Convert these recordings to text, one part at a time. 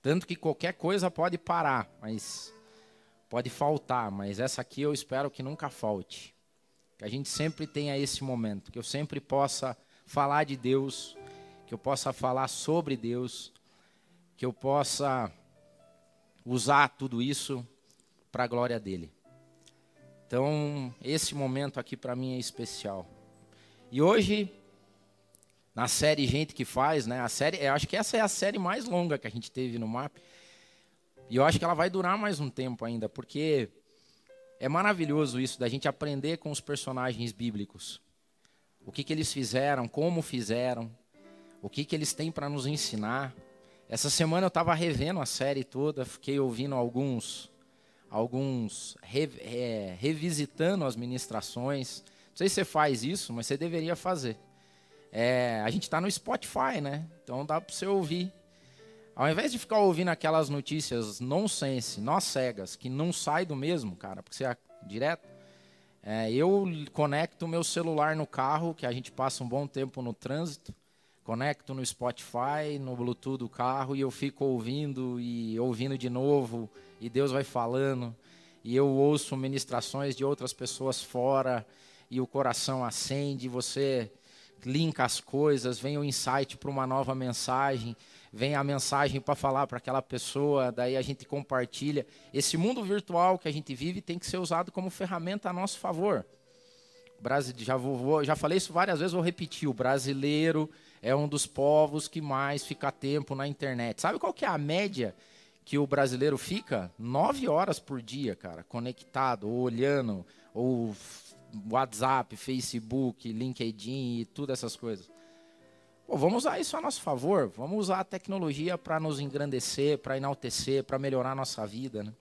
Tanto que qualquer coisa pode parar, mas pode faltar, mas essa aqui eu espero que nunca falte. Que a gente sempre tenha esse momento, que eu sempre possa falar de Deus, que eu possa falar sobre Deus, que eu possa usar tudo isso para a glória dele. Então, esse momento aqui para mim é especial. E hoje, na série Gente que Faz, né? A série, eu acho que essa é a série mais longa que a gente teve no MAP. E eu acho que ela vai durar mais um tempo ainda, porque é maravilhoso isso da gente aprender com os personagens bíblicos. O que, que eles fizeram, como fizeram, o que, que eles têm para nos ensinar. Essa semana eu estava revendo a série toda, fiquei ouvindo alguns, alguns re, é, revisitando as ministrações. Não sei se você faz isso, mas você deveria fazer. É, a gente está no Spotify, né? Então dá para você ouvir. Ao invés de ficar ouvindo aquelas notícias nonsense, nós cegas, que não sai do mesmo, cara, porque você é direto. É, eu conecto o meu celular no carro, que a gente passa um bom tempo no trânsito conecto no Spotify, no Bluetooth do carro e eu fico ouvindo e ouvindo de novo e Deus vai falando e eu ouço ministrações de outras pessoas fora e o coração acende, você linka as coisas, vem o insight para uma nova mensagem, vem a mensagem para falar para aquela pessoa, daí a gente compartilha. Esse mundo virtual que a gente vive tem que ser usado como ferramenta a nosso favor. Já, vou, já falei isso várias vezes, vou repetir. O brasileiro é um dos povos que mais fica tempo na internet. Sabe qual que é a média que o brasileiro fica? Nove horas por dia, cara, conectado, ou olhando, ou WhatsApp, Facebook, LinkedIn e tudo essas coisas. Pô, vamos usar isso a nosso favor. Vamos usar a tecnologia para nos engrandecer, para enaltecer, para melhorar a nossa vida. Né?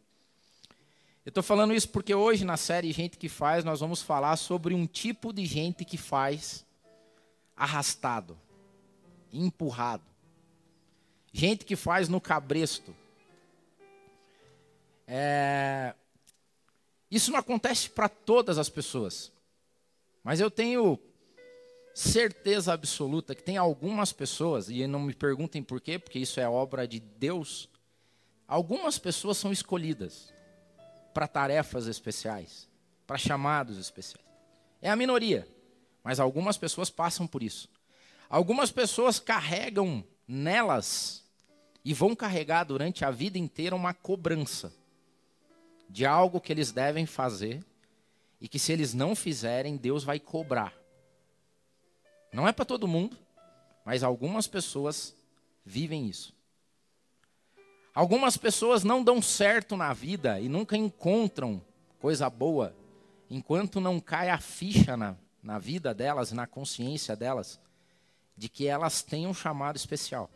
Eu estou falando isso porque hoje na série Gente que Faz, nós vamos falar sobre um tipo de gente que faz arrastado empurrado. Gente que faz no cabresto. É... Isso não acontece para todas as pessoas. Mas eu tenho certeza absoluta que tem algumas pessoas, e não me perguntem por quê, porque isso é obra de Deus. Algumas pessoas são escolhidas para tarefas especiais, para chamados especiais. É a minoria, mas algumas pessoas passam por isso. Algumas pessoas carregam nelas e vão carregar durante a vida inteira uma cobrança de algo que eles devem fazer e que se eles não fizerem, Deus vai cobrar. Não é para todo mundo, mas algumas pessoas vivem isso. Algumas pessoas não dão certo na vida e nunca encontram coisa boa enquanto não cai a ficha na, na vida delas, na consciência delas, de que elas têm um chamado especial.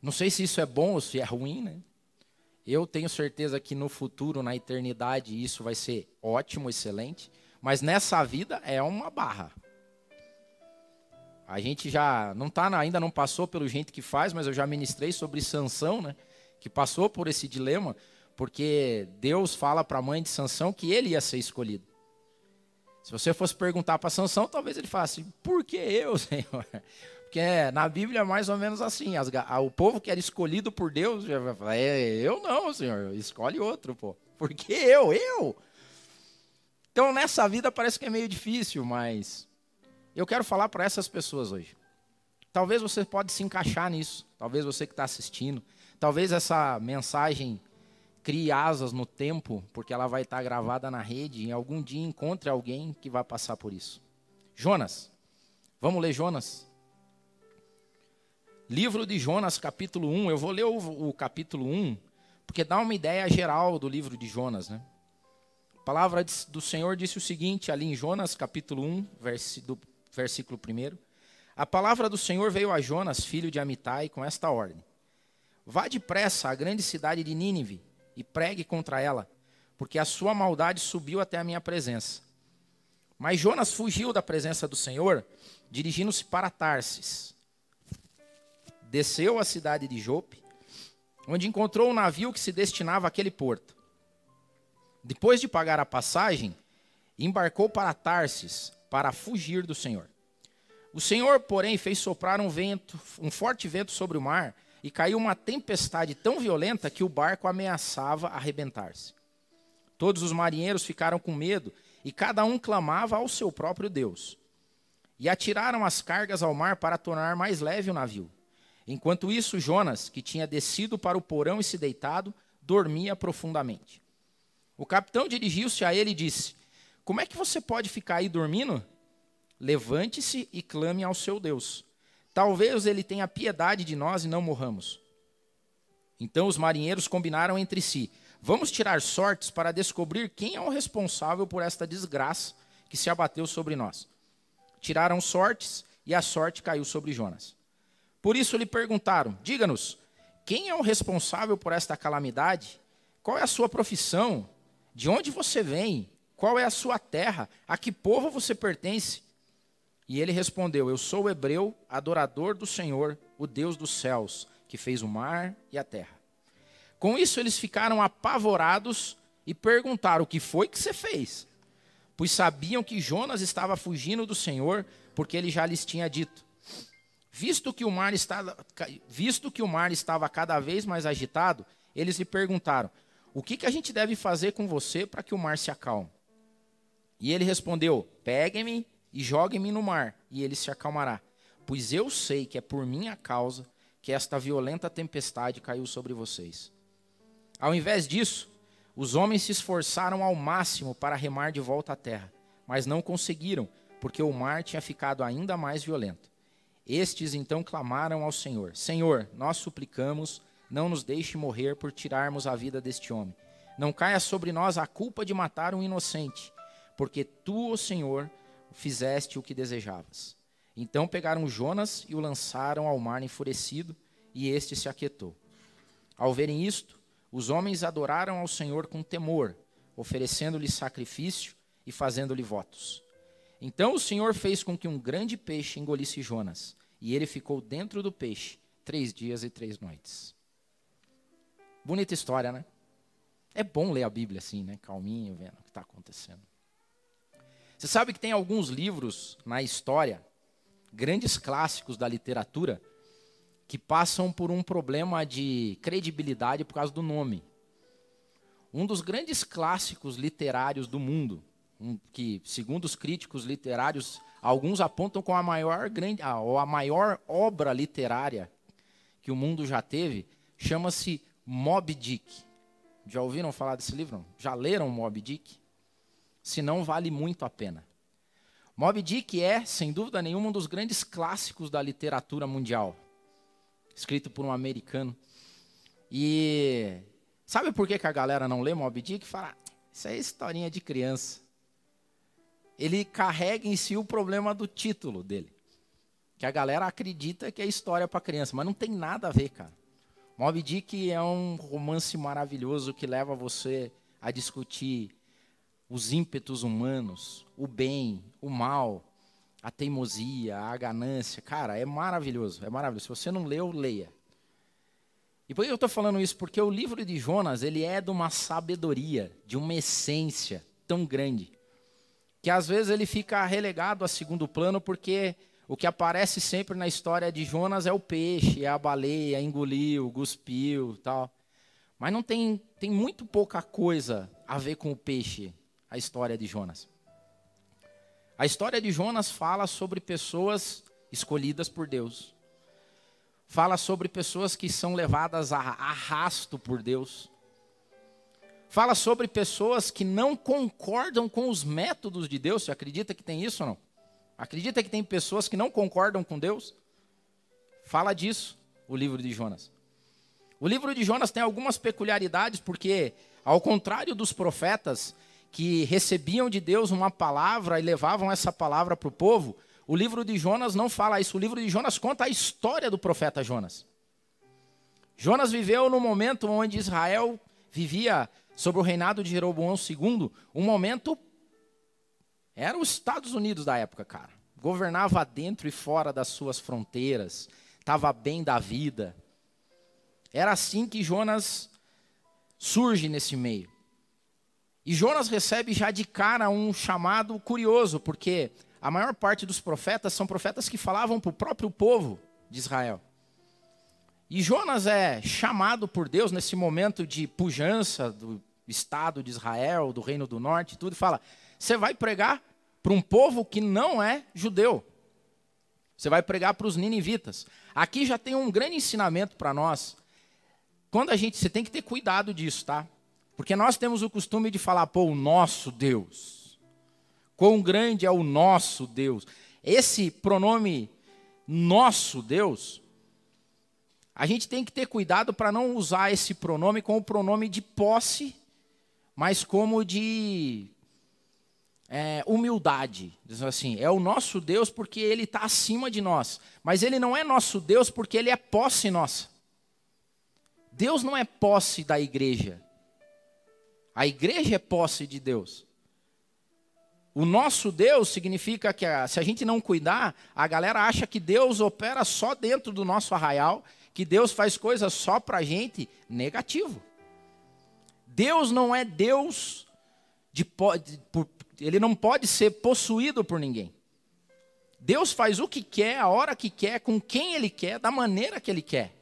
Não sei se isso é bom ou se é ruim, né? Eu tenho certeza que no futuro, na eternidade, isso vai ser ótimo, excelente. Mas nessa vida é uma barra. A gente já não tá, ainda não passou pelo gente que faz, mas eu já ministrei sobre Sansão, né? Que passou por esse dilema, porque Deus fala para a mãe de Sansão que ele ia ser escolhido. Se você fosse perguntar para Sansão, talvez ele falasse, por que eu, Senhor? Porque é, na Bíblia é mais ou menos assim. As, a, o povo que era escolhido por Deus, é, eu não, Senhor, escolhe outro, pô. Por que eu? Eu? Então nessa vida parece que é meio difícil, mas eu quero falar para essas pessoas hoje. Talvez você pode se encaixar nisso. Talvez você que está assistindo. Talvez essa mensagem crie asas no tempo, porque ela vai estar gravada na rede, e algum dia encontre alguém que vai passar por isso. Jonas. Vamos ler Jonas? Livro de Jonas, capítulo 1. Eu vou ler o, o capítulo 1, porque dá uma ideia geral do livro de Jonas, né? A palavra do Senhor disse o seguinte, ali em Jonas, capítulo 1, do versículo 1. A palavra do Senhor veio a Jonas, filho de Amitai, com esta ordem: Vá depressa à grande cidade de Nínive e pregue contra ela, porque a sua maldade subiu até a minha presença. Mas Jonas fugiu da presença do Senhor, dirigindo-se para Tarsis. Desceu à cidade de Jope, onde encontrou um navio que se destinava àquele porto. Depois de pagar a passagem, embarcou para Tarsis para fugir do Senhor. O Senhor, porém, fez soprar um vento, um forte vento sobre o mar, e caiu uma tempestade tão violenta que o barco ameaçava arrebentar-se. Todos os marinheiros ficaram com medo, e cada um clamava ao seu próprio Deus. E atiraram as cargas ao mar para tornar mais leve o navio. Enquanto isso, Jonas, que tinha descido para o porão e se deitado, dormia profundamente. O capitão dirigiu-se a ele e disse: Como é que você pode ficar aí dormindo? Levante-se e clame ao seu Deus. Talvez ele tenha piedade de nós e não morramos. Então os marinheiros combinaram entre si: Vamos tirar sortes para descobrir quem é o responsável por esta desgraça que se abateu sobre nós. Tiraram sortes e a sorte caiu sobre Jonas. Por isso lhe perguntaram: Diga-nos, quem é o responsável por esta calamidade? Qual é a sua profissão? De onde você vem? Qual é a sua terra? A que povo você pertence? E ele respondeu: Eu sou hebreu, adorador do Senhor, o Deus dos céus, que fez o mar e a terra. Com isso eles ficaram apavorados e perguntaram: O que foi que você fez? Pois sabiam que Jonas estava fugindo do Senhor, porque ele já lhes tinha dito: Visto que o mar estava, visto que o mar estava cada vez mais agitado, eles lhe perguntaram: O que, que a gente deve fazer com você para que o mar se acalme? E ele respondeu: Peguem-me e joguem-me no mar, e ele se acalmará. Pois eu sei que é por minha causa que esta violenta tempestade caiu sobre vocês. Ao invés disso, os homens se esforçaram ao máximo para remar de volta à terra, mas não conseguiram, porque o mar tinha ficado ainda mais violento. Estes então clamaram ao Senhor: Senhor, nós suplicamos, não nos deixe morrer por tirarmos a vida deste homem. Não caia sobre nós a culpa de matar um inocente, porque tu, o Senhor, fizeste o que desejavas. Então pegaram Jonas e o lançaram ao mar enfurecido, e este se aquietou. Ao verem isto, os homens adoraram ao Senhor com temor, oferecendo-lhe sacrifício e fazendo-lhe votos. Então o Senhor fez com que um grande peixe engolisse Jonas, e ele ficou dentro do peixe três dias e três noites. Bonita história, né? É bom ler a Bíblia assim, né? Calminho, vendo o que está acontecendo. Você sabe que tem alguns livros na história, grandes clássicos da literatura, que passam por um problema de credibilidade por causa do nome. Um dos grandes clássicos literários do mundo que, segundo os críticos literários, alguns apontam como a maior, grande, a, a maior obra literária que o mundo já teve, chama-se Moby Dick. Já ouviram falar desse livro? Já leram Moby Dick? Se não, vale muito a pena. Moby Dick é, sem dúvida nenhuma, um dos grandes clássicos da literatura mundial, escrito por um americano. E sabe por que, que a galera não lê Moby Dick? Fala, ah, isso é historinha de criança ele carrega em si o problema do título dele. Que a galera acredita que é história para criança, mas não tem nada a ver, cara. Moby Dick é um romance maravilhoso que leva você a discutir os ímpetos humanos, o bem, o mal, a teimosia, a ganância. Cara, é maravilhoso, é maravilhoso. Se você não leu, leia. E por que eu estou falando isso? Porque o livro de Jonas, ele é de uma sabedoria, de uma essência tão grande que às vezes ele fica relegado a segundo plano porque o que aparece sempre na história de Jonas é o peixe, é a baleia, engoliu, cuspiu, tal. Mas não tem tem muito pouca coisa a ver com o peixe, a história de Jonas. A história de Jonas fala sobre pessoas escolhidas por Deus. Fala sobre pessoas que são levadas a arrasto por Deus fala sobre pessoas que não concordam com os métodos de Deus. Você acredita que tem isso ou não? Acredita que tem pessoas que não concordam com Deus? Fala disso o livro de Jonas. O livro de Jonas tem algumas peculiaridades, porque, ao contrário dos profetas que recebiam de Deus uma palavra e levavam essa palavra para o povo, o livro de Jonas não fala isso. O livro de Jonas conta a história do profeta Jonas. Jonas viveu no momento onde Israel vivia sobre o reinado de Jeroboão II, um momento era os Estados Unidos da época, cara. Governava dentro e fora das suas fronteiras, estava bem da vida. Era assim que Jonas surge nesse meio. E Jonas recebe já de cara um chamado curioso, porque a maior parte dos profetas são profetas que falavam para o próprio povo de Israel. E Jonas é chamado por Deus nesse momento de pujança do Estado de Israel, do Reino do Norte, tudo, e fala: você vai pregar para um povo que não é judeu. Você vai pregar para os ninivitas. Aqui já tem um grande ensinamento para nós. Quando a gente, você tem que ter cuidado disso, tá? Porque nós temos o costume de falar, pô, o nosso Deus. Quão grande é o nosso Deus. Esse pronome nosso Deus, a gente tem que ter cuidado para não usar esse pronome como pronome de posse, mas como de é, humildade. Diz assim, é o nosso Deus porque ele está acima de nós. Mas ele não é nosso Deus porque ele é posse nossa. Deus não é posse da igreja. A igreja é posse de Deus. O nosso Deus significa que se a gente não cuidar, a galera acha que Deus opera só dentro do nosso arraial, que Deus faz coisas só para a gente. Negativo. Deus não é Deus de, por, ele não pode ser possuído por ninguém. Deus faz o que quer, a hora que quer, com quem ele quer, da maneira que ele quer.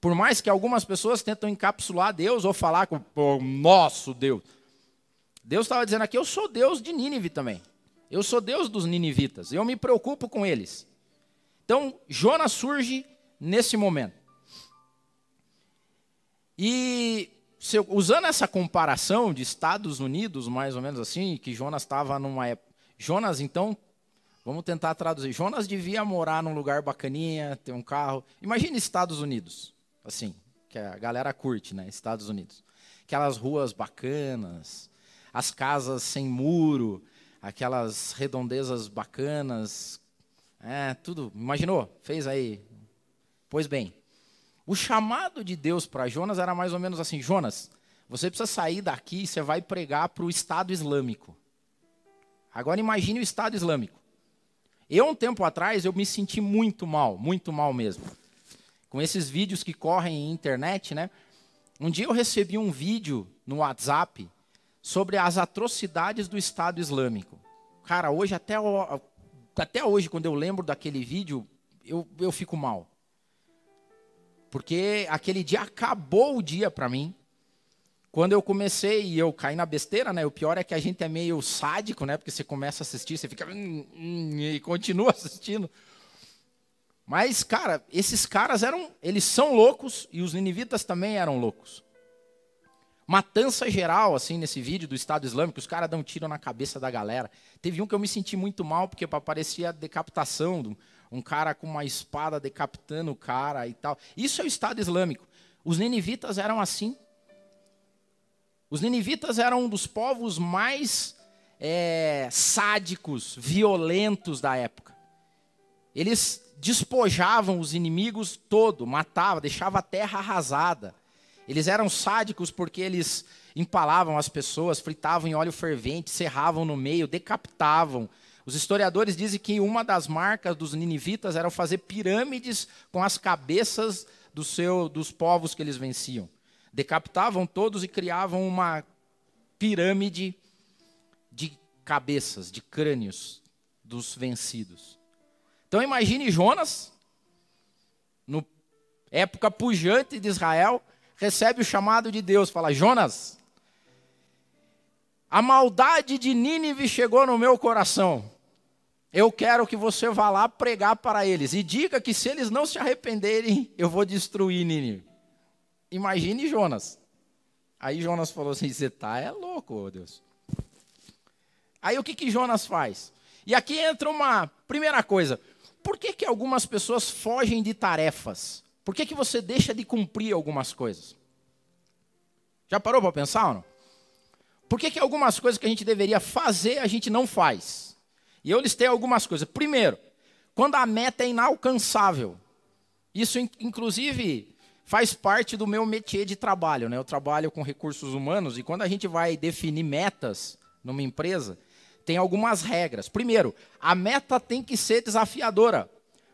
Por mais que algumas pessoas tentam encapsular Deus ou falar com o nosso Deus. Deus estava dizendo aqui: eu sou Deus de Nínive também. Eu sou Deus dos ninivitas. Eu me preocupo com eles. Então, Jonas surge nesse momento. E usando essa comparação de Estados Unidos, mais ou menos assim, que Jonas estava numa época. Jonas, então, vamos tentar traduzir. Jonas devia morar num lugar bacaninha, ter um carro. Imagine Estados Unidos, assim, que a galera curte, né? Estados Unidos. Aquelas ruas bacanas, as casas sem muro, aquelas redondezas bacanas. É, tudo. Imaginou? Fez aí. Pois bem, o chamado de Deus para Jonas era mais ou menos assim: Jonas, você precisa sair daqui e você vai pregar para o Estado Islâmico. Agora imagine o Estado Islâmico. Eu, um tempo atrás, eu me senti muito mal, muito mal mesmo. Com esses vídeos que correm em internet, né? Um dia eu recebi um vídeo no WhatsApp sobre as atrocidades do Estado Islâmico. Cara, hoje, até, até hoje, quando eu lembro daquele vídeo, eu, eu fico mal. Porque aquele dia acabou o dia para mim. Quando eu comecei e eu caí na besteira, né? O pior é que a gente é meio sádico, né? Porque você começa a assistir, você fica hum, hum, e continua assistindo. Mas, cara, esses caras eram, eles são loucos e os ninivitas também eram loucos. Matança geral, assim, nesse vídeo do Estado Islâmico, os caras dão tiro na cabeça da galera. Teve um que eu me senti muito mal, porque parecia decapitação um cara com uma espada decapitando o cara e tal. Isso é o Estado Islâmico. Os ninivitas eram assim. Os ninivitas eram um dos povos mais é, sádicos, violentos da época. Eles despojavam os inimigos todo, matavam, deixava a terra arrasada. Eles eram sádicos porque eles empalavam as pessoas, fritavam em óleo fervente, serravam no meio, decapitavam, os historiadores dizem que uma das marcas dos ninivitas era fazer pirâmides com as cabeças do seu, dos povos que eles venciam. Decapitavam todos e criavam uma pirâmide de cabeças, de crânios dos vencidos. Então imagine Jonas, no época pujante de Israel, recebe o chamado de Deus, fala: Jonas, a maldade de Nínive chegou no meu coração. Eu quero que você vá lá pregar para eles e diga que se eles não se arrependerem, eu vou destruir Nínive. Imagine Jonas. Aí Jonas falou assim: Você tá é louco, Deus. Aí o que, que Jonas faz? E aqui entra uma primeira coisa: por que, que algumas pessoas fogem de tarefas? Por que, que você deixa de cumprir algumas coisas? Já parou para pensar ou não? Por que, que algumas coisas que a gente deveria fazer, a gente não faz? E eu listei algumas coisas. Primeiro, quando a meta é inalcançável. Isso, inclusive, faz parte do meu métier de trabalho. Né? Eu trabalho com recursos humanos e quando a gente vai definir metas numa empresa, tem algumas regras. Primeiro, a meta tem que ser desafiadora.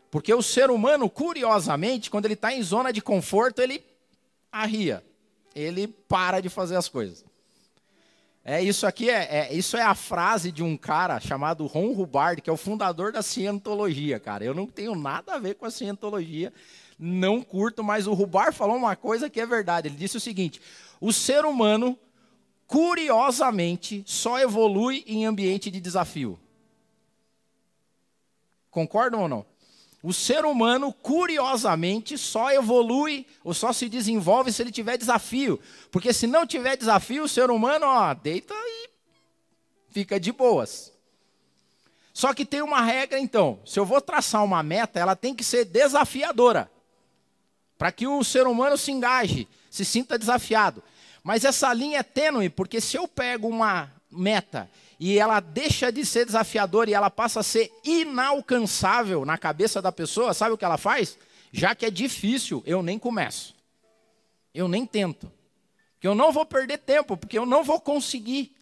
Porque o ser humano, curiosamente, quando ele está em zona de conforto, ele arria. Ele para de fazer as coisas. É isso aqui é, é, isso é a frase de um cara chamado Ron Hubbard, que é o fundador da cientologia, cara. Eu não tenho nada a ver com a cientologia, não curto, mas o Hubbard falou uma coisa que é verdade. Ele disse o seguinte: o ser humano curiosamente só evolui em ambiente de desafio. Concordam ou não? O ser humano, curiosamente, só evolui ou só se desenvolve se ele tiver desafio. Porque se não tiver desafio, o ser humano, ó, deita e fica de boas. Só que tem uma regra, então. Se eu vou traçar uma meta, ela tem que ser desafiadora. Para que o ser humano se engaje, se sinta desafiado. Mas essa linha é tênue, porque se eu pego uma meta e ela deixa de ser desafiadora e ela passa a ser inalcançável na cabeça da pessoa, sabe o que ela faz? Já que é difícil, eu nem começo. Eu nem tento. Porque eu não vou perder tempo, porque eu não vou conseguir.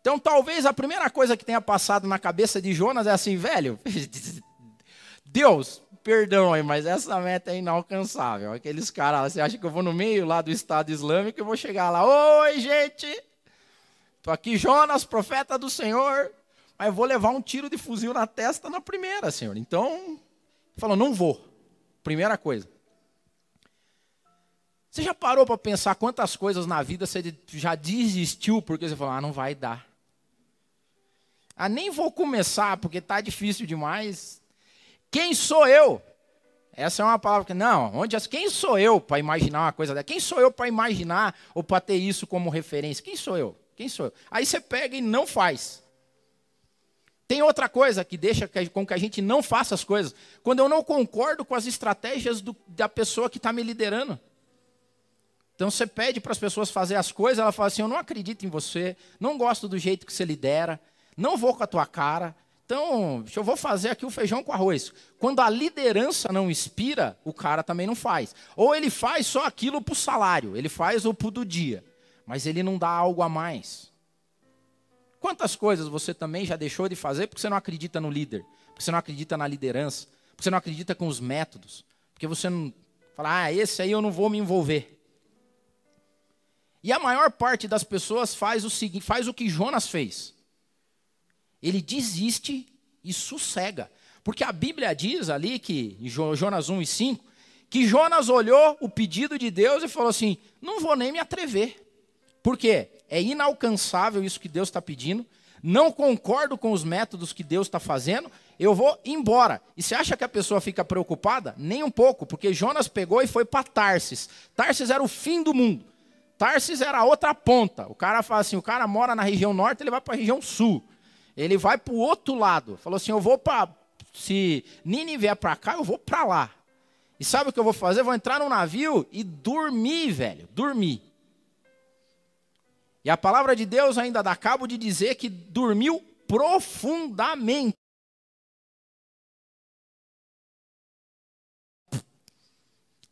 Então, talvez a primeira coisa que tenha passado na cabeça de Jonas é assim, velho, Deus, perdão aí, mas essa meta é inalcançável. Aqueles caras, você acha que eu vou no meio lá do Estado Islâmico e vou chegar lá, oi, gente, Estou aqui, Jonas, profeta do Senhor, mas vou levar um tiro de fuzil na testa na primeira, Senhor. Então, falou, não vou. Primeira coisa. Você já parou para pensar quantas coisas na vida você já desistiu porque você falou, ah, não vai dar. Ah, nem vou começar porque está difícil demais. Quem sou eu? Essa é uma palavra que, não, onde, quem sou eu para imaginar uma coisa dessa? Quem sou eu para imaginar ou para ter isso como referência? Quem sou eu? Quem sou eu? Aí você pega e não faz. Tem outra coisa que deixa com que a gente não faça as coisas. Quando eu não concordo com as estratégias do, da pessoa que está me liderando. Então você pede para as pessoas fazer as coisas, ela fala assim: Eu não acredito em você, não gosto do jeito que você lidera, não vou com a tua cara. Então, eu vou fazer aqui o feijão com arroz. Quando a liderança não inspira, o cara também não faz. Ou ele faz só aquilo para o salário, ele faz o pro do dia mas ele não dá algo a mais. Quantas coisas você também já deixou de fazer porque você não acredita no líder, porque você não acredita na liderança, porque você não acredita com os métodos, porque você não fala, ah, esse aí eu não vou me envolver. E a maior parte das pessoas faz o seguinte, faz o que Jonas fez. Ele desiste e sossega. Porque a Bíblia diz ali que, em Jonas 1 e 5, que Jonas olhou o pedido de Deus e falou assim: não vou nem me atrever. Por quê? É inalcançável isso que Deus está pedindo. Não concordo com os métodos que Deus está fazendo. Eu vou embora. E você acha que a pessoa fica preocupada? Nem um pouco, porque Jonas pegou e foi para Tarsis. Tarsis era o fim do mundo. Tarsis era a outra ponta. O cara fala assim: o cara mora na região norte, ele vai para a região sul. Ele vai para o outro lado. Falou assim: eu vou para. Se Nini vier para cá, eu vou para lá. E sabe o que eu vou fazer? Eu vou entrar no navio e dormir, velho. Dormir. E a palavra de Deus ainda dá cabo de dizer que dormiu profundamente.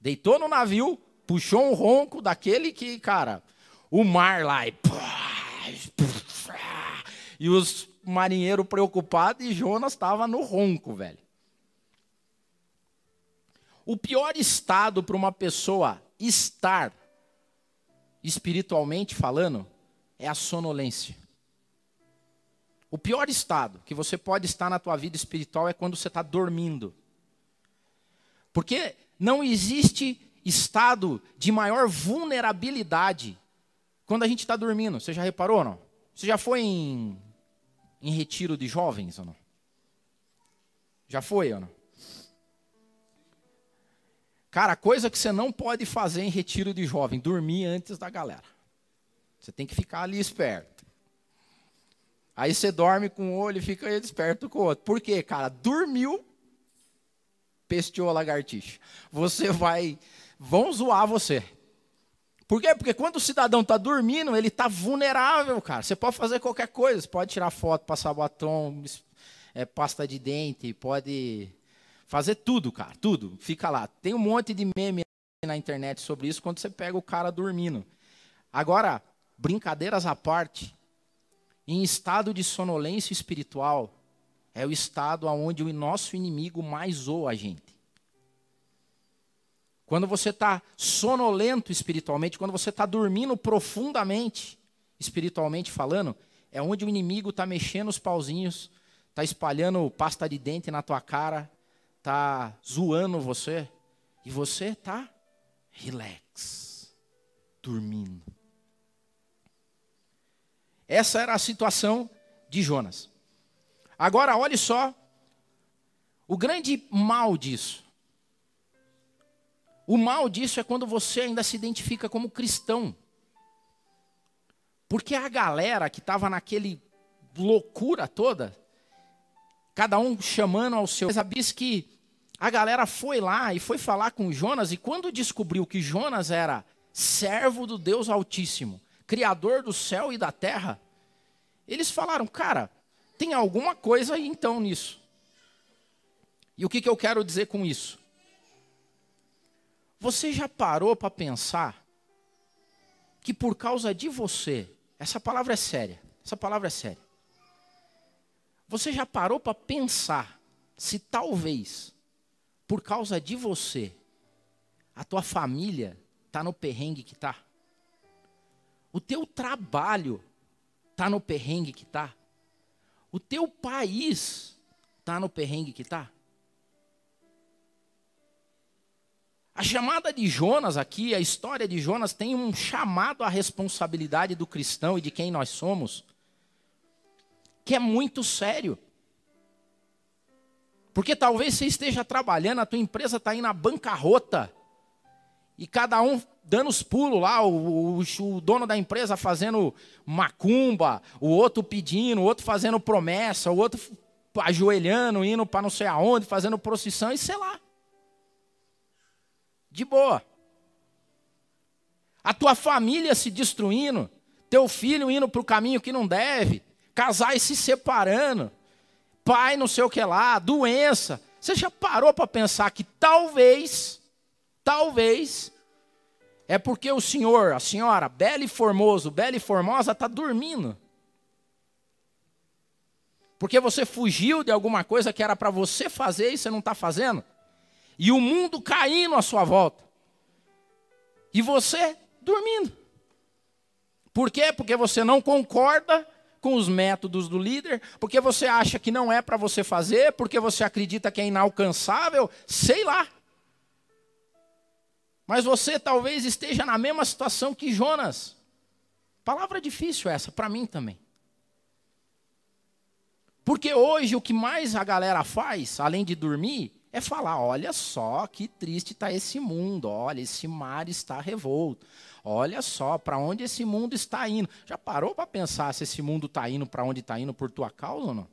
Deitou no navio, puxou um ronco daquele que, cara, o mar lá e. E os marinheiros preocupados e Jonas estava no ronco, velho. O pior estado para uma pessoa estar, espiritualmente falando, é a sonolência. O pior estado que você pode estar na tua vida espiritual é quando você está dormindo. Porque não existe estado de maior vulnerabilidade quando a gente está dormindo. Você já reparou ou não? Você já foi em, em retiro de jovens ou não? Já foi ou não? Cara, coisa que você não pode fazer em retiro de jovem, dormir antes da galera. Você tem que ficar ali esperto. Aí você dorme com um olho e fica esperto com o outro. Por quê, cara? Dormiu, pesteou a lagartixa. Você vai. Vão zoar você. Por quê? Porque quando o cidadão está dormindo, ele está vulnerável, cara. Você pode fazer qualquer coisa. Você pode tirar foto, passar batom, é, pasta de dente, pode fazer tudo, cara. Tudo. Fica lá. Tem um monte de meme na internet sobre isso quando você pega o cara dormindo. Agora, brincadeiras à parte, em estado de sonolência espiritual, é o estado onde o nosso inimigo mais zoa a gente. Quando você está sonolento espiritualmente, quando você está dormindo profundamente espiritualmente falando, é onde o inimigo está mexendo os pauzinhos, está espalhando pasta de dente na tua cara, está zoando você, e você está relax, dormindo. Essa era a situação de Jonas. Agora, olhe só o grande mal disso. O mal disso é quando você ainda se identifica como cristão. Porque a galera que estava naquele loucura toda, cada um chamando ao seu. Sabia que a galera foi lá e foi falar com Jonas, e quando descobriu que Jonas era servo do Deus Altíssimo, Criador do céu e da terra, eles falaram, cara, tem alguma coisa então nisso. E o que, que eu quero dizer com isso? Você já parou para pensar que por causa de você, essa palavra é séria, essa palavra é séria. Você já parou para pensar se talvez, por causa de você, a tua família está no perrengue que está? O teu trabalho está no perrengue que está? O teu país está no perrengue que está? A chamada de Jonas aqui, a história de Jonas tem um chamado à responsabilidade do cristão e de quem nós somos, que é muito sério. Porque talvez você esteja trabalhando, a tua empresa está indo na bancarrota, e cada um dando os pulos lá, o, o, o, dono da empresa fazendo macumba, o outro pedindo, o outro fazendo promessa, o outro ajoelhando, indo para não sei aonde, fazendo procissão, e sei lá de boa. A tua família se destruindo, teu filho indo para o caminho que não deve, casais se separando, pai não sei o que lá, doença. Você já parou para pensar que talvez, talvez, é porque o senhor, a senhora, bela e formoso, bela e formosa, está dormindo. Porque você fugiu de alguma coisa que era para você fazer e você não está fazendo e o mundo caindo à sua volta. E você dormindo. Por quê? Porque você não concorda com os métodos do líder, porque você acha que não é para você fazer, porque você acredita que é inalcançável, sei lá. Mas você talvez esteja na mesma situação que Jonas. Palavra difícil essa, para mim também. Porque hoje o que mais a galera faz, além de dormir, é falar: olha só que triste está esse mundo, olha, esse mar está revolto. Olha só para onde esse mundo está indo. Já parou para pensar se esse mundo está indo para onde está indo por tua causa ou não?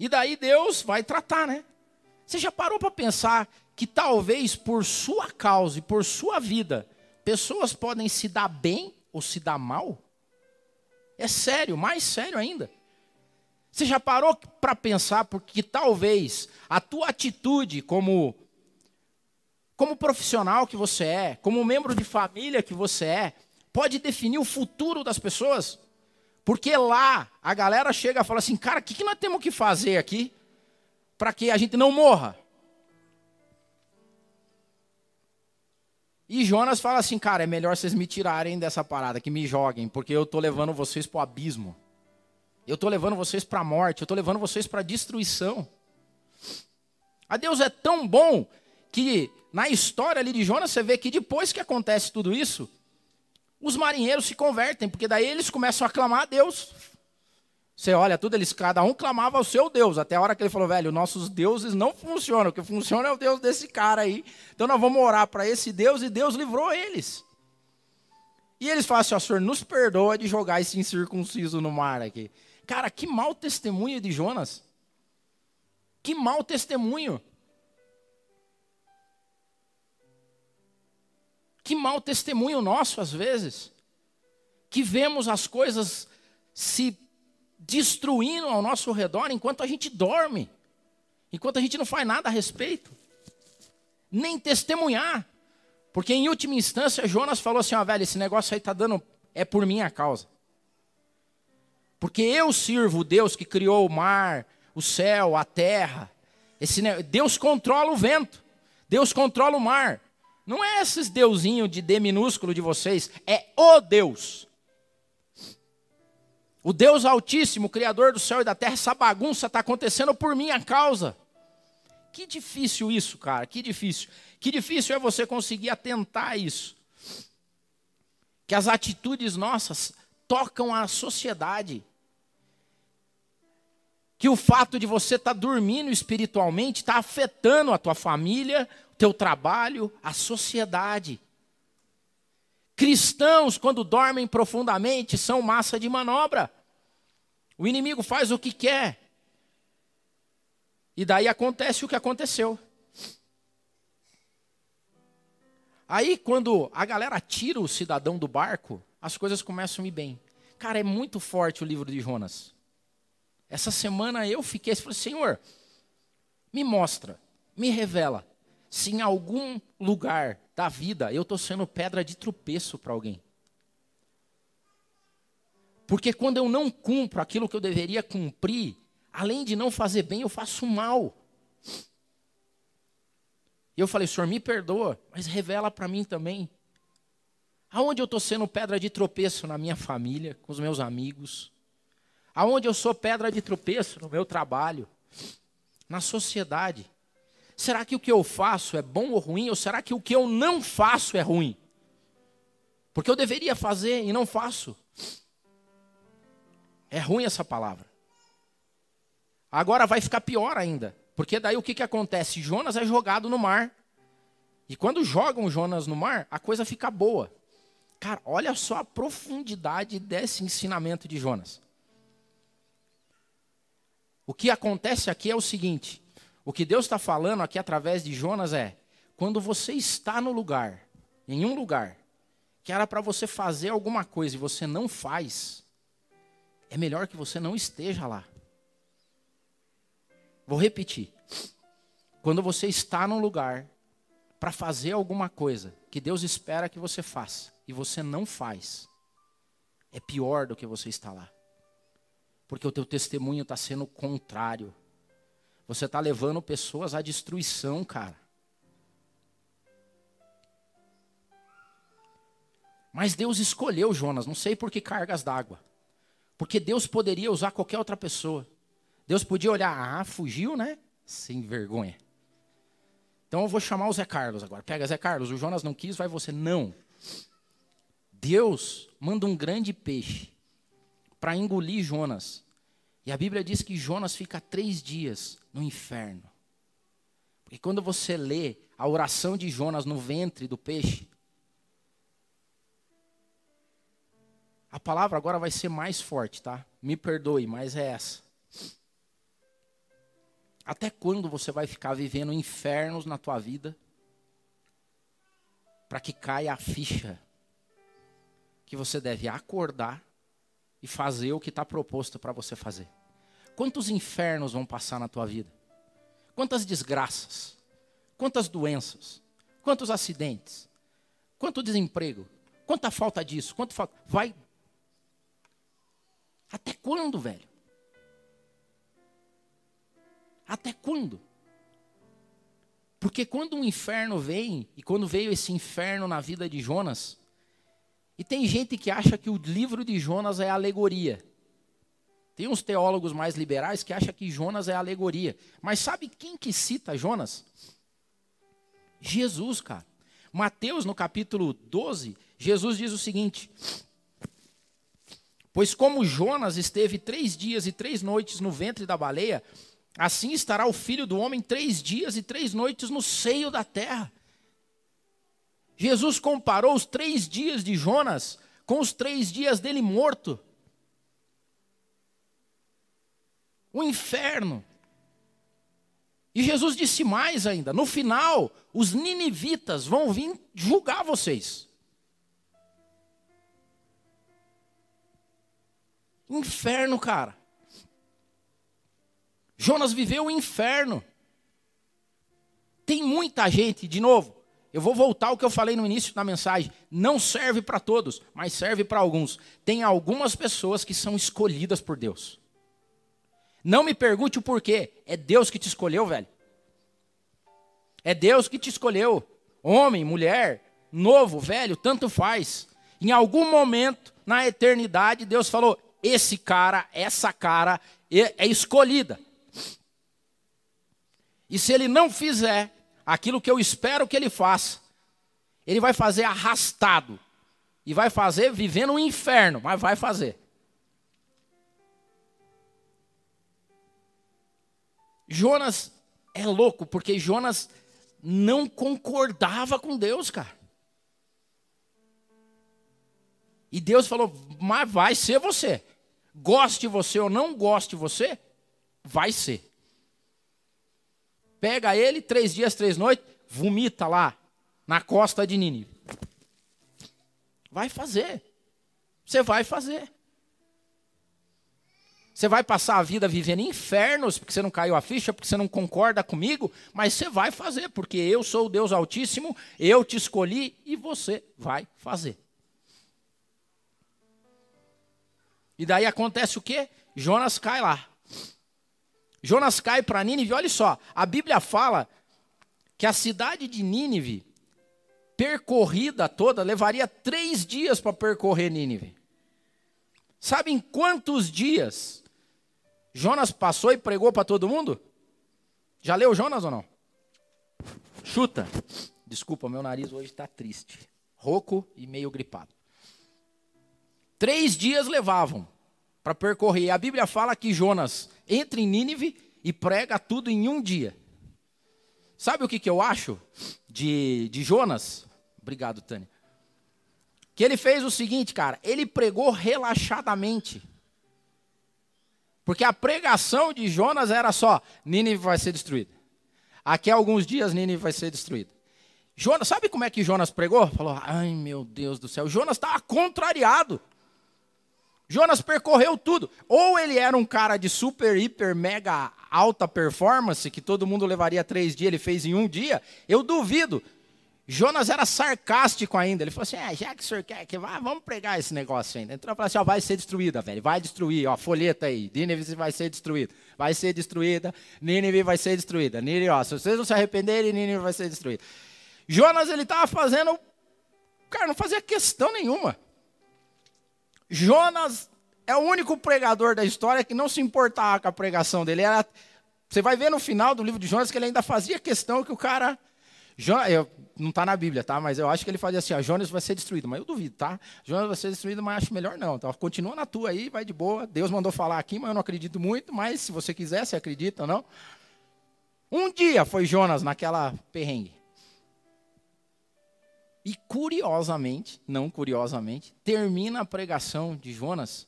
E daí Deus vai tratar, né? Você já parou para pensar que talvez por sua causa e por sua vida, pessoas podem se dar bem ou se dar mal? É sério, mais sério ainda. Você já parou para pensar porque talvez a tua atitude como como profissional que você é, como membro de família que você é, pode definir o futuro das pessoas? Porque lá a galera chega e fala assim, cara, o que, que nós temos que fazer aqui para que a gente não morra? E Jonas fala assim, cara, é melhor vocês me tirarem dessa parada, que me joguem, porque eu estou levando vocês para o abismo. Eu estou levando vocês para a morte, eu estou levando vocês para a destruição. A Deus é tão bom que na história ali de Jonas você vê que depois que acontece tudo isso, os marinheiros se convertem, porque daí eles começam a clamar a Deus. Você olha tudo, eles cada um clamava ao seu Deus, até a hora que ele falou, velho, nossos deuses não funcionam, o que funciona é o Deus desse cara aí. Então nós vamos orar para esse Deus e Deus livrou eles. E eles falam assim, ó, Senhor, nos perdoa de jogar esse incircunciso no mar aqui. Cara, que mau testemunho de Jonas. Que mau testemunho. Que mau testemunho nosso, às vezes. Que vemos as coisas se destruindo ao nosso redor enquanto a gente dorme. Enquanto a gente não faz nada a respeito. Nem testemunhar. Porque em última instância Jonas falou assim: ó, velho, esse negócio aí está dando. É por minha causa. Porque eu sirvo o Deus que criou o mar, o céu, a terra. Esse, Deus controla o vento. Deus controla o mar. Não é esses deusinho de D minúsculo de vocês, é o Deus. O Deus Altíssimo, Criador do céu e da terra, essa bagunça está acontecendo por minha causa. Que difícil isso, cara, que difícil. Que difícil é você conseguir atentar isso. Que as atitudes nossas tocam a sociedade. Que o fato de você estar tá dormindo espiritualmente está afetando a tua família, teu trabalho, a sociedade. Cristãos, quando dormem profundamente, são massa de manobra. O inimigo faz o que quer. E daí acontece o que aconteceu. Aí, quando a galera tira o cidadão do barco, as coisas começam a ir bem. Cara, é muito forte o livro de Jonas. Essa semana eu fiquei e falei, Senhor, me mostra, me revela, se em algum lugar da vida eu estou sendo pedra de tropeço para alguém. Porque quando eu não cumpro aquilo que eu deveria cumprir, além de não fazer bem, eu faço mal. E eu falei, Senhor, me perdoa, mas revela para mim também. Aonde eu estou sendo pedra de tropeço na minha família, com os meus amigos? Aonde eu sou pedra de tropeço no meu trabalho? Na sociedade? Será que o que eu faço é bom ou ruim? Ou será que o que eu não faço é ruim? Porque eu deveria fazer e não faço. É ruim essa palavra. Agora vai ficar pior ainda. Porque daí o que, que acontece? Jonas é jogado no mar. E quando jogam Jonas no mar, a coisa fica boa. Cara, olha só a profundidade desse ensinamento de Jonas. O que acontece aqui é o seguinte: o que Deus está falando aqui através de Jonas é: quando você está no lugar, em um lugar, que era para você fazer alguma coisa e você não faz, é melhor que você não esteja lá. Vou repetir. Quando você está num lugar para fazer alguma coisa que Deus espera que você faça e você não faz, é pior do que você está lá. Porque o teu testemunho está sendo contrário. Você está levando pessoas à destruição, cara. Mas Deus escolheu Jonas, não sei por que cargas d'água. Porque Deus poderia usar qualquer outra pessoa. Deus podia olhar, ah, fugiu, né? Sem vergonha. Então eu vou chamar o Zé Carlos agora. Pega Zé Carlos, o Jonas não quis, vai você. Não. Deus manda um grande peixe para engolir Jonas. E a Bíblia diz que Jonas fica três dias no inferno. Porque quando você lê a oração de Jonas no ventre do peixe, a palavra agora vai ser mais forte, tá? Me perdoe, mas é essa. Até quando você vai ficar vivendo infernos na tua vida? Para que caia a ficha que você deve acordar e fazer o que está proposto para você fazer. Quantos infernos vão passar na tua vida? Quantas desgraças? Quantas doenças? Quantos acidentes? Quanto desemprego? Quanta falta disso? Quanto falta? Vai. Até quando, velho? Até quando? Porque quando um inferno vem, e quando veio esse inferno na vida de Jonas, e tem gente que acha que o livro de Jonas é alegoria. Tem uns teólogos mais liberais que acham que Jonas é alegoria. Mas sabe quem que cita Jonas? Jesus, cara. Mateus, no capítulo 12, Jesus diz o seguinte: Pois como Jonas esteve três dias e três noites no ventre da baleia, Assim estará o filho do homem três dias e três noites no seio da terra. Jesus comparou os três dias de Jonas com os três dias dele morto. O inferno. E Jesus disse mais ainda: no final, os ninivitas vão vir julgar vocês. Inferno, cara. Jonas viveu o inferno. Tem muita gente, de novo, eu vou voltar ao que eu falei no início da mensagem. Não serve para todos, mas serve para alguns. Tem algumas pessoas que são escolhidas por Deus. Não me pergunte o porquê. É Deus que te escolheu, velho. É Deus que te escolheu. homem, mulher, novo, velho, tanto faz. Em algum momento na eternidade, Deus falou: esse cara, essa cara é escolhida. E se ele não fizer aquilo que eu espero que ele faça, ele vai fazer arrastado. E vai fazer vivendo um inferno, mas vai fazer. Jonas é louco, porque Jonas não concordava com Deus, cara. E Deus falou: Mas vai ser você. Goste você ou não goste você, vai ser. Pega ele, três dias, três noites, vomita lá, na costa de Nínive. Vai fazer. Você vai fazer. Você vai passar a vida vivendo infernos, porque você não caiu a ficha, porque você não concorda comigo, mas você vai fazer, porque eu sou o Deus Altíssimo, eu te escolhi e você vai fazer. E daí acontece o quê? Jonas cai lá. Jonas cai para Nínive. Olha só, a Bíblia fala que a cidade de Nínive, percorrida toda, levaria três dias para percorrer Nínive. Sabem quantos dias Jonas passou e pregou para todo mundo? Já leu Jonas ou não? Chuta. Desculpa, meu nariz hoje está triste. Rouco e meio gripado. Três dias levavam para percorrer. A Bíblia fala que Jonas entra em Nínive e prega tudo em um dia. Sabe o que, que eu acho de, de Jonas? Obrigado, Tânia. Que ele fez o seguinte, cara, ele pregou relaxadamente. Porque a pregação de Jonas era só: Nínive vai ser destruída. Aqui a alguns dias Nínive vai ser destruída. Jonas, sabe como é que Jonas pregou? Falou: ai meu Deus do céu. Jonas estava contrariado. Jonas percorreu tudo. Ou ele era um cara de super, hiper, mega alta performance, que todo mundo levaria três dias, ele fez em um dia. Eu duvido. Jonas era sarcástico ainda. Ele falou assim: é, já que o senhor quer que vá, vamos pregar esse negócio ainda. Entrou e falou assim: ó, vai ser destruída, velho. Vai destruir, ó, folheta aí. Nínive vai ser destruída. Vai ser destruída. Nínive vai ser destruída. Nínive, ó, se vocês não se arrependerem, Nínive vai ser destruída. Jonas, ele estava fazendo. Cara, não fazia questão nenhuma. Jonas é o único pregador da história que não se importava com a pregação dele. Era, você vai ver no final do livro de Jonas que ele ainda fazia questão que o cara. Eu, não está na Bíblia, tá? Mas eu acho que ele fazia assim: ó, Jonas vai ser destruído. Mas eu duvido, tá? Jonas vai ser destruído, mas acho melhor não. Então, continua na tua aí, vai de boa. Deus mandou falar aqui, mas eu não acredito muito. Mas se você quiser, você acredita ou não. Um dia foi Jonas naquela perrengue. E curiosamente, não curiosamente, termina a pregação de Jonas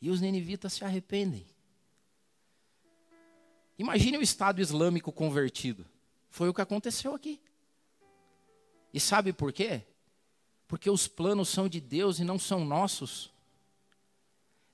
e os ninivitas se arrependem. Imagine o Estado Islâmico convertido. Foi o que aconteceu aqui. E sabe por quê? Porque os planos são de Deus e não são nossos.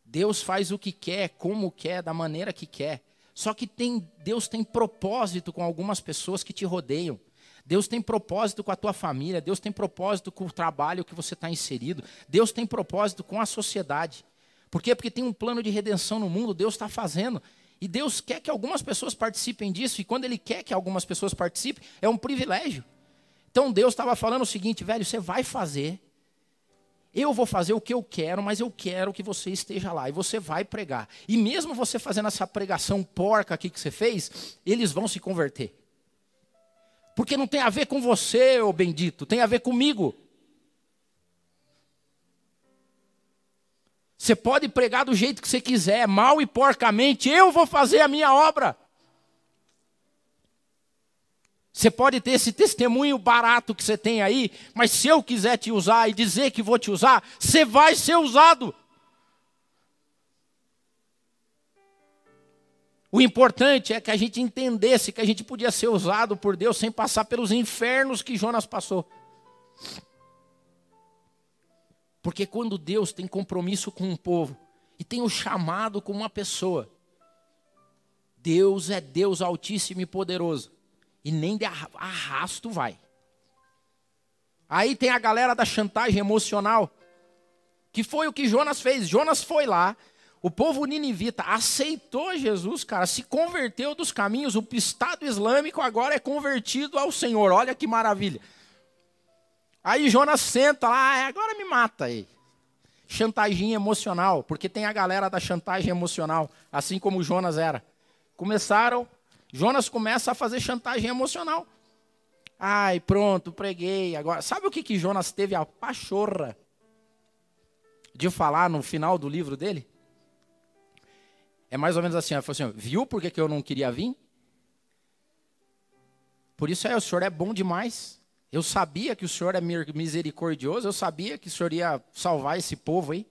Deus faz o que quer, como quer, da maneira que quer. Só que tem, Deus tem propósito com algumas pessoas que te rodeiam. Deus tem propósito com a tua família, Deus tem propósito com o trabalho que você está inserido, Deus tem propósito com a sociedade. Por quê? Porque tem um plano de redenção no mundo, Deus está fazendo. E Deus quer que algumas pessoas participem disso, e quando Ele quer que algumas pessoas participem, é um privilégio. Então Deus estava falando o seguinte, velho, você vai fazer, eu vou fazer o que eu quero, mas eu quero que você esteja lá, e você vai pregar. E mesmo você fazendo essa pregação porca aqui que você fez, eles vão se converter. Porque não tem a ver com você, ô bendito, tem a ver comigo. Você pode pregar do jeito que você quiser, mal e porcamente, eu vou fazer a minha obra. Você pode ter esse testemunho barato que você tem aí, mas se eu quiser te usar e dizer que vou te usar, você vai ser usado. O importante é que a gente entendesse que a gente podia ser usado por Deus sem passar pelos infernos que Jonas passou. Porque quando Deus tem compromisso com um povo e tem o chamado com uma pessoa, Deus é Deus altíssimo e poderoso. E nem de arrasto vai. Aí tem a galera da chantagem emocional, que foi o que Jonas fez. Jonas foi lá, o povo ninivita aceitou Jesus, cara, se converteu dos caminhos. O Estado Islâmico agora é convertido ao Senhor. Olha que maravilha. Aí Jonas senta lá, ah, agora me mata aí. Chantagem emocional, porque tem a galera da chantagem emocional, assim como Jonas era. Começaram, Jonas começa a fazer chantagem emocional. Ai, pronto, preguei. Agora, sabe o que, que Jonas teve a pachorra de falar no final do livro dele? É mais ou menos assim, ele falou assim, viu por que, que eu não queria vir? Por isso é, o senhor é bom demais. Eu sabia que o senhor é misericordioso, eu sabia que o senhor ia salvar esse povo aí.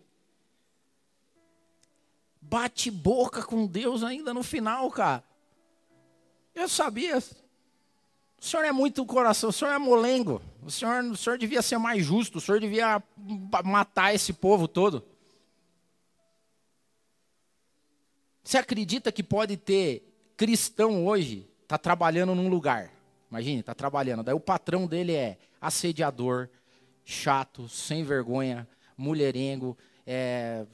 Bate boca com Deus ainda no final, cara. Eu sabia. O senhor é muito coração, o senhor é molengo. O senhor, o senhor devia ser mais justo, o senhor devia matar esse povo todo. Você acredita que pode ter cristão hoje, está trabalhando num lugar, imagine, está trabalhando, daí o patrão dele é assediador, chato, sem vergonha, mulherengo, é,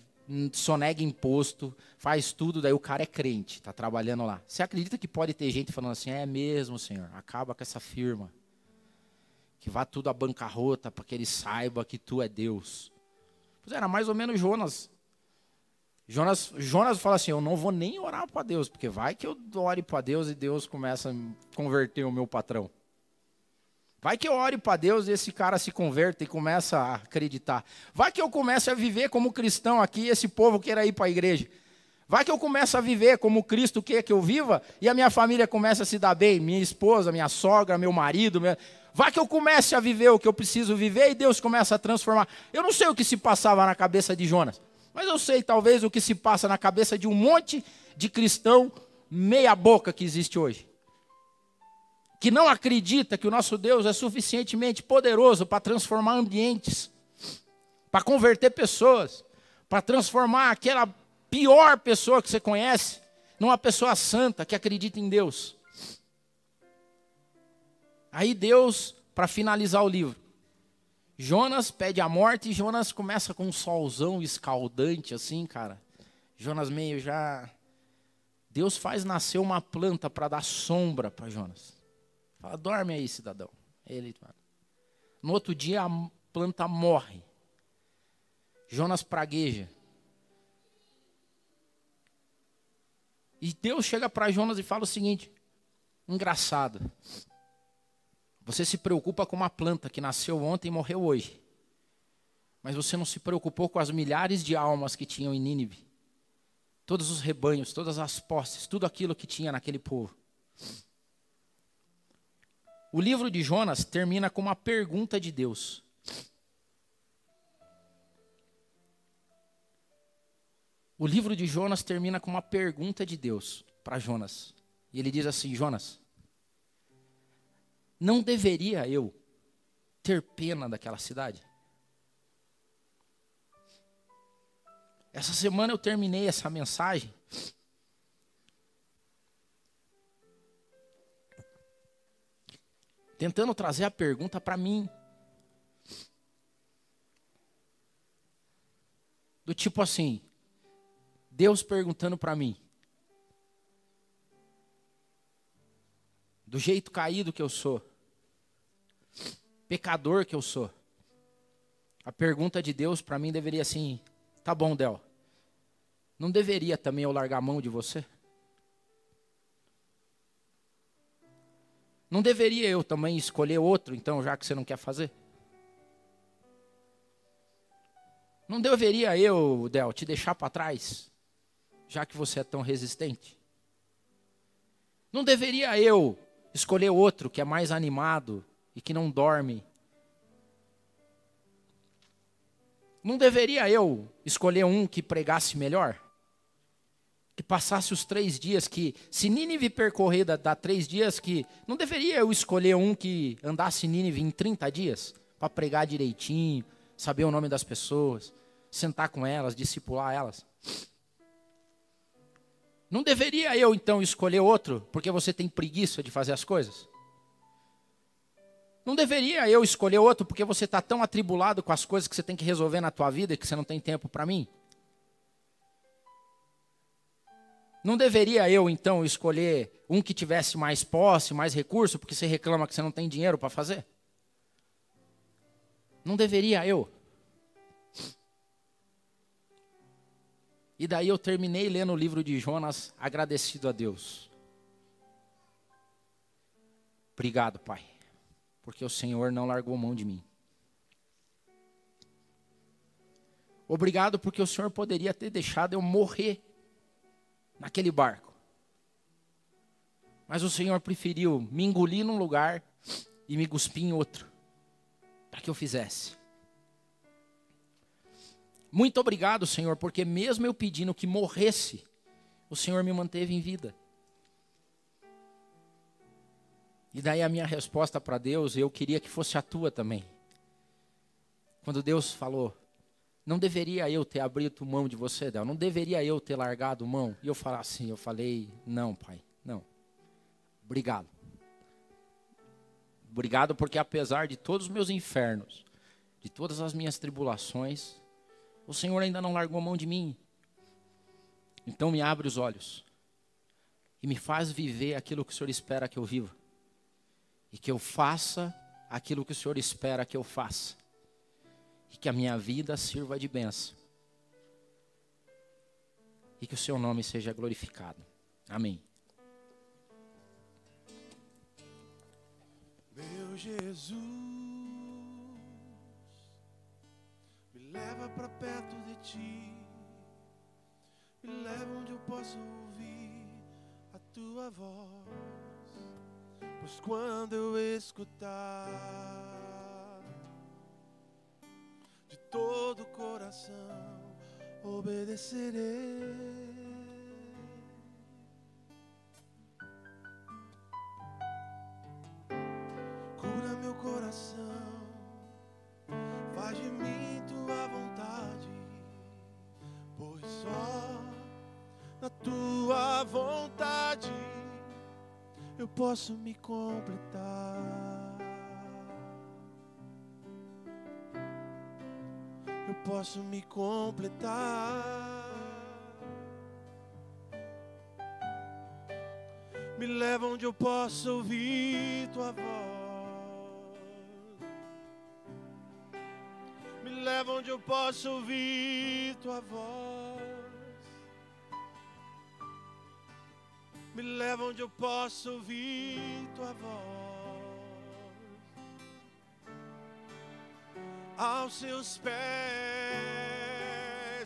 sonega imposto, faz tudo, daí o cara é crente, está trabalhando lá. Você acredita que pode ter gente falando assim, é mesmo, Senhor, acaba com essa firma, que vá tudo à bancarrota, para que ele saiba que tu é Deus. Pois era mais ou menos Jonas. Jonas, Jonas fala assim: Eu não vou nem orar para Deus, porque vai que eu ore para Deus e Deus começa a converter o meu patrão. Vai que eu ore para Deus e esse cara se converta e começa a acreditar. Vai que eu comece a viver como cristão aqui e esse povo queira ir para a igreja. Vai que eu comece a viver como Cristo quer que eu viva e a minha família começa a se dar bem, minha esposa, minha sogra, meu marido. Minha... Vai que eu comece a viver o que eu preciso viver e Deus começa a transformar. Eu não sei o que se passava na cabeça de Jonas. Mas eu sei talvez o que se passa na cabeça de um monte de cristão meia boca que existe hoje. Que não acredita que o nosso Deus é suficientemente poderoso para transformar ambientes, para converter pessoas, para transformar aquela pior pessoa que você conhece numa pessoa santa que acredita em Deus. Aí Deus, para finalizar o livro, Jonas pede a morte e Jonas começa com um solzão escaldante assim, cara. Jonas meio já. Deus faz nascer uma planta para dar sombra para Jonas. Fala, dorme aí, cidadão. Ele, no outro dia a planta morre. Jonas pragueja. E Deus chega para Jonas e fala o seguinte: engraçado. Você se preocupa com uma planta que nasceu ontem e morreu hoje. Mas você não se preocupou com as milhares de almas que tinham em Nínive. Todos os rebanhos, todas as posses, tudo aquilo que tinha naquele povo. O livro de Jonas termina com uma pergunta de Deus. O livro de Jonas termina com uma pergunta de Deus para Jonas. E ele diz assim: Jonas, não deveria eu ter pena daquela cidade? Essa semana eu terminei essa mensagem. Tentando trazer a pergunta para mim. Do tipo assim, Deus perguntando para mim: do jeito caído que eu sou, pecador que eu sou. A pergunta de Deus para mim deveria assim: tá bom, Del, não deveria também eu largar a mão de você? Não deveria eu também escolher outro, então, já que você não quer fazer? Não deveria eu, Del, te deixar para trás, já que você é tão resistente? Não deveria eu escolher outro que é mais animado e que não dorme. Não deveria eu escolher um que pregasse melhor? Que passasse os três dias que, se Nínive percorrer dá, dá três dias, que não deveria eu escolher um que andasse Nínive em 30 dias? Para pregar direitinho, saber o nome das pessoas, sentar com elas, discipular elas. Não deveria eu então escolher outro porque você tem preguiça de fazer as coisas? Não deveria eu escolher outro porque você está tão atribulado com as coisas que você tem que resolver na tua vida que você não tem tempo para mim? Não deveria eu então escolher um que tivesse mais posse, mais recurso, porque você reclama que você não tem dinheiro para fazer? Não deveria eu? E daí eu terminei lendo o livro de Jonas, agradecido a Deus. Obrigado, Pai, porque o Senhor não largou mão de mim. Obrigado porque o Senhor poderia ter deixado eu morrer naquele barco. Mas o Senhor preferiu me engolir num lugar e me cuspir em outro, para que eu fizesse. Muito obrigado, Senhor, porque mesmo eu pedindo que morresse, o Senhor me manteve em vida. E daí a minha resposta para Deus, eu queria que fosse a tua também. Quando Deus falou, não deveria eu ter abrido mão de você, Del? Não deveria eu ter largado mão? E eu falar assim, eu falei, não, pai, não. Obrigado. Obrigado porque apesar de todos os meus infernos, de todas as minhas tribulações, o Senhor ainda não largou mão de mim. Então me abre os olhos e me faz viver aquilo que o Senhor espera que eu viva. E que eu faça aquilo que o Senhor espera que eu faça e que a minha vida sirva de bênção. E que o seu nome seja glorificado. Amém. Meu Jesus, leva para perto de ti, me leva onde eu possa ouvir a tua voz, pois quando eu escutar todo o coração obedecerei. Posso me completar. posso me completar. Me leva onde eu possa ouvir tua voz. Me leva onde eu possa ouvir tua voz. Me leva onde eu possa ouvir tua voz. aos seus pés.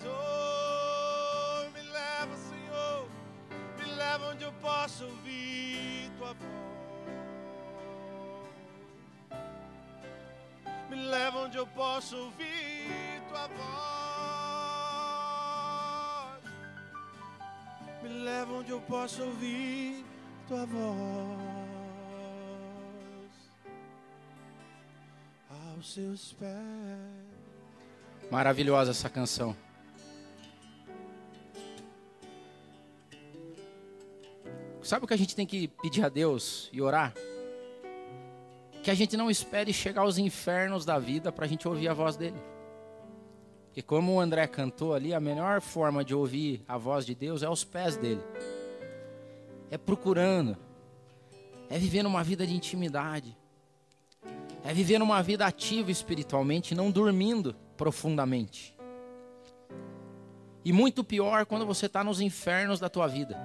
Oh, me leva, Senhor, me leva onde eu possa ouvir tua voz. Me leva onde eu possa ouvir tua voz. Onde eu possa ouvir tua voz. aos seus pés. Maravilhosa essa canção. Sabe o que a gente tem que pedir a Deus e orar? Que a gente não espere chegar aos infernos da vida para a gente ouvir a voz dele. Porque como o André cantou ali, a melhor forma de ouvir a voz de Deus é aos pés dele. É procurando. É vivendo uma vida de intimidade. É viver uma vida ativa espiritualmente, não dormindo profundamente. E muito pior quando você está nos infernos da tua vida.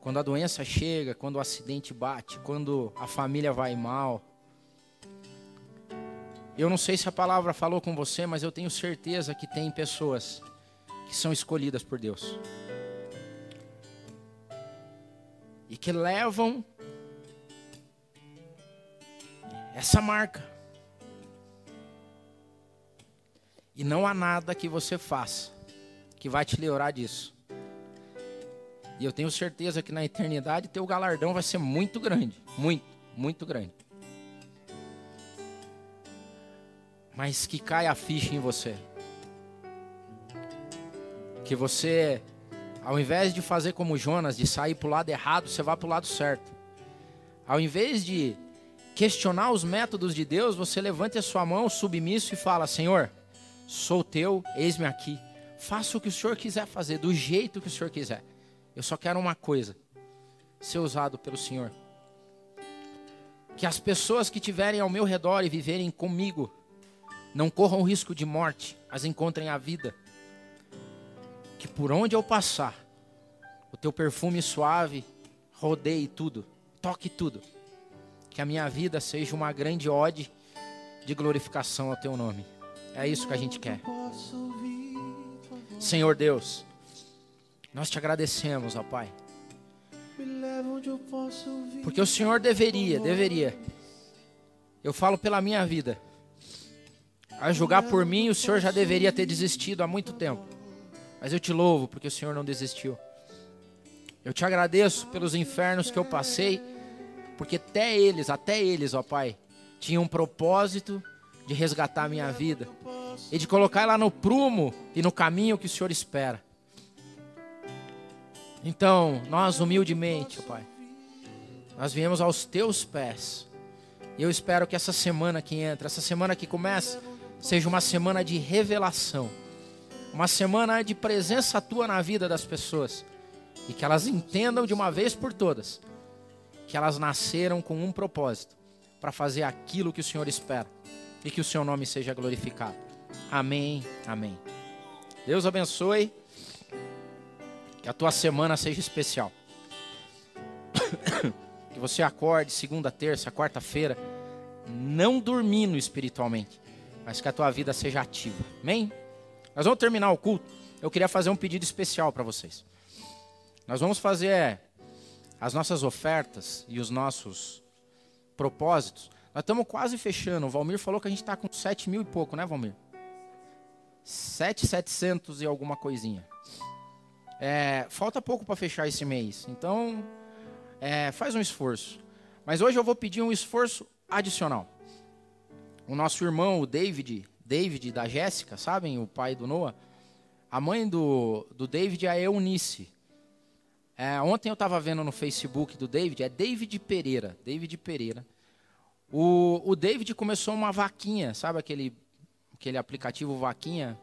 Quando a doença chega, quando o acidente bate, quando a família vai mal. Eu não sei se a palavra falou com você, mas eu tenho certeza que tem pessoas que são escolhidas por Deus. E que levam essa marca. E não há nada que você faça que vai te livrar disso. E eu tenho certeza que na eternidade teu galardão vai ser muito grande, muito, muito grande. Mas que caia a ficha em você. Que você, ao invés de fazer como Jonas, de sair para o lado errado, você vá para o lado certo. Ao invés de questionar os métodos de Deus, você levante a sua mão submisso e fala: Senhor, sou teu, eis-me aqui. Faça o que o Senhor quiser fazer, do jeito que o Senhor quiser. Eu só quero uma coisa: ser usado pelo Senhor. Que as pessoas que estiverem ao meu redor e viverem comigo não corram risco de morte, mas encontrem a vida. Que por onde eu passar, o teu perfume suave rodeie tudo, toque tudo. Que a minha vida seja uma grande ode de glorificação ao teu nome. É isso que a gente quer. Senhor Deus, nós te agradecemos, ó Pai. Porque o Senhor deveria, deveria. Eu falo pela minha vida. A julgar por mim, o Senhor já deveria ter desistido há muito tempo. Mas eu te louvo porque o Senhor não desistiu. Eu te agradeço pelos infernos que eu passei, porque até eles, até eles, ó Pai, tinham um propósito de resgatar a minha vida e de colocar ela no prumo e no caminho que o Senhor espera. Então, nós humildemente, ó Pai, nós viemos aos teus pés. E eu espero que essa semana que entra, essa semana que começa, seja uma semana de revelação, uma semana de presença tua na vida das pessoas e que elas entendam de uma vez por todas que elas nasceram com um propósito para fazer aquilo que o Senhor espera e que o seu nome seja glorificado. Amém. Amém. Deus abençoe. Que a tua semana seja especial. Que você acorde segunda, terça, quarta-feira, não dormindo espiritualmente mas que a tua vida seja ativa. Amém? Nós vamos terminar o culto. Eu queria fazer um pedido especial para vocês. Nós vamos fazer as nossas ofertas e os nossos propósitos. Nós estamos quase fechando. O Valmir falou que a gente está com sete mil e pouco, né, Valmir? Sete setecentos e alguma coisinha. É, falta pouco para fechar esse mês. Então, é, faz um esforço. Mas hoje eu vou pedir um esforço adicional o nosso irmão, o David, David da Jéssica, sabem? O pai do Noah. A mãe do, do David é a Eunice. É, ontem eu estava vendo no Facebook do David, é David Pereira. David Pereira. O, o David começou uma vaquinha, sabe aquele, aquele aplicativo vaquinha?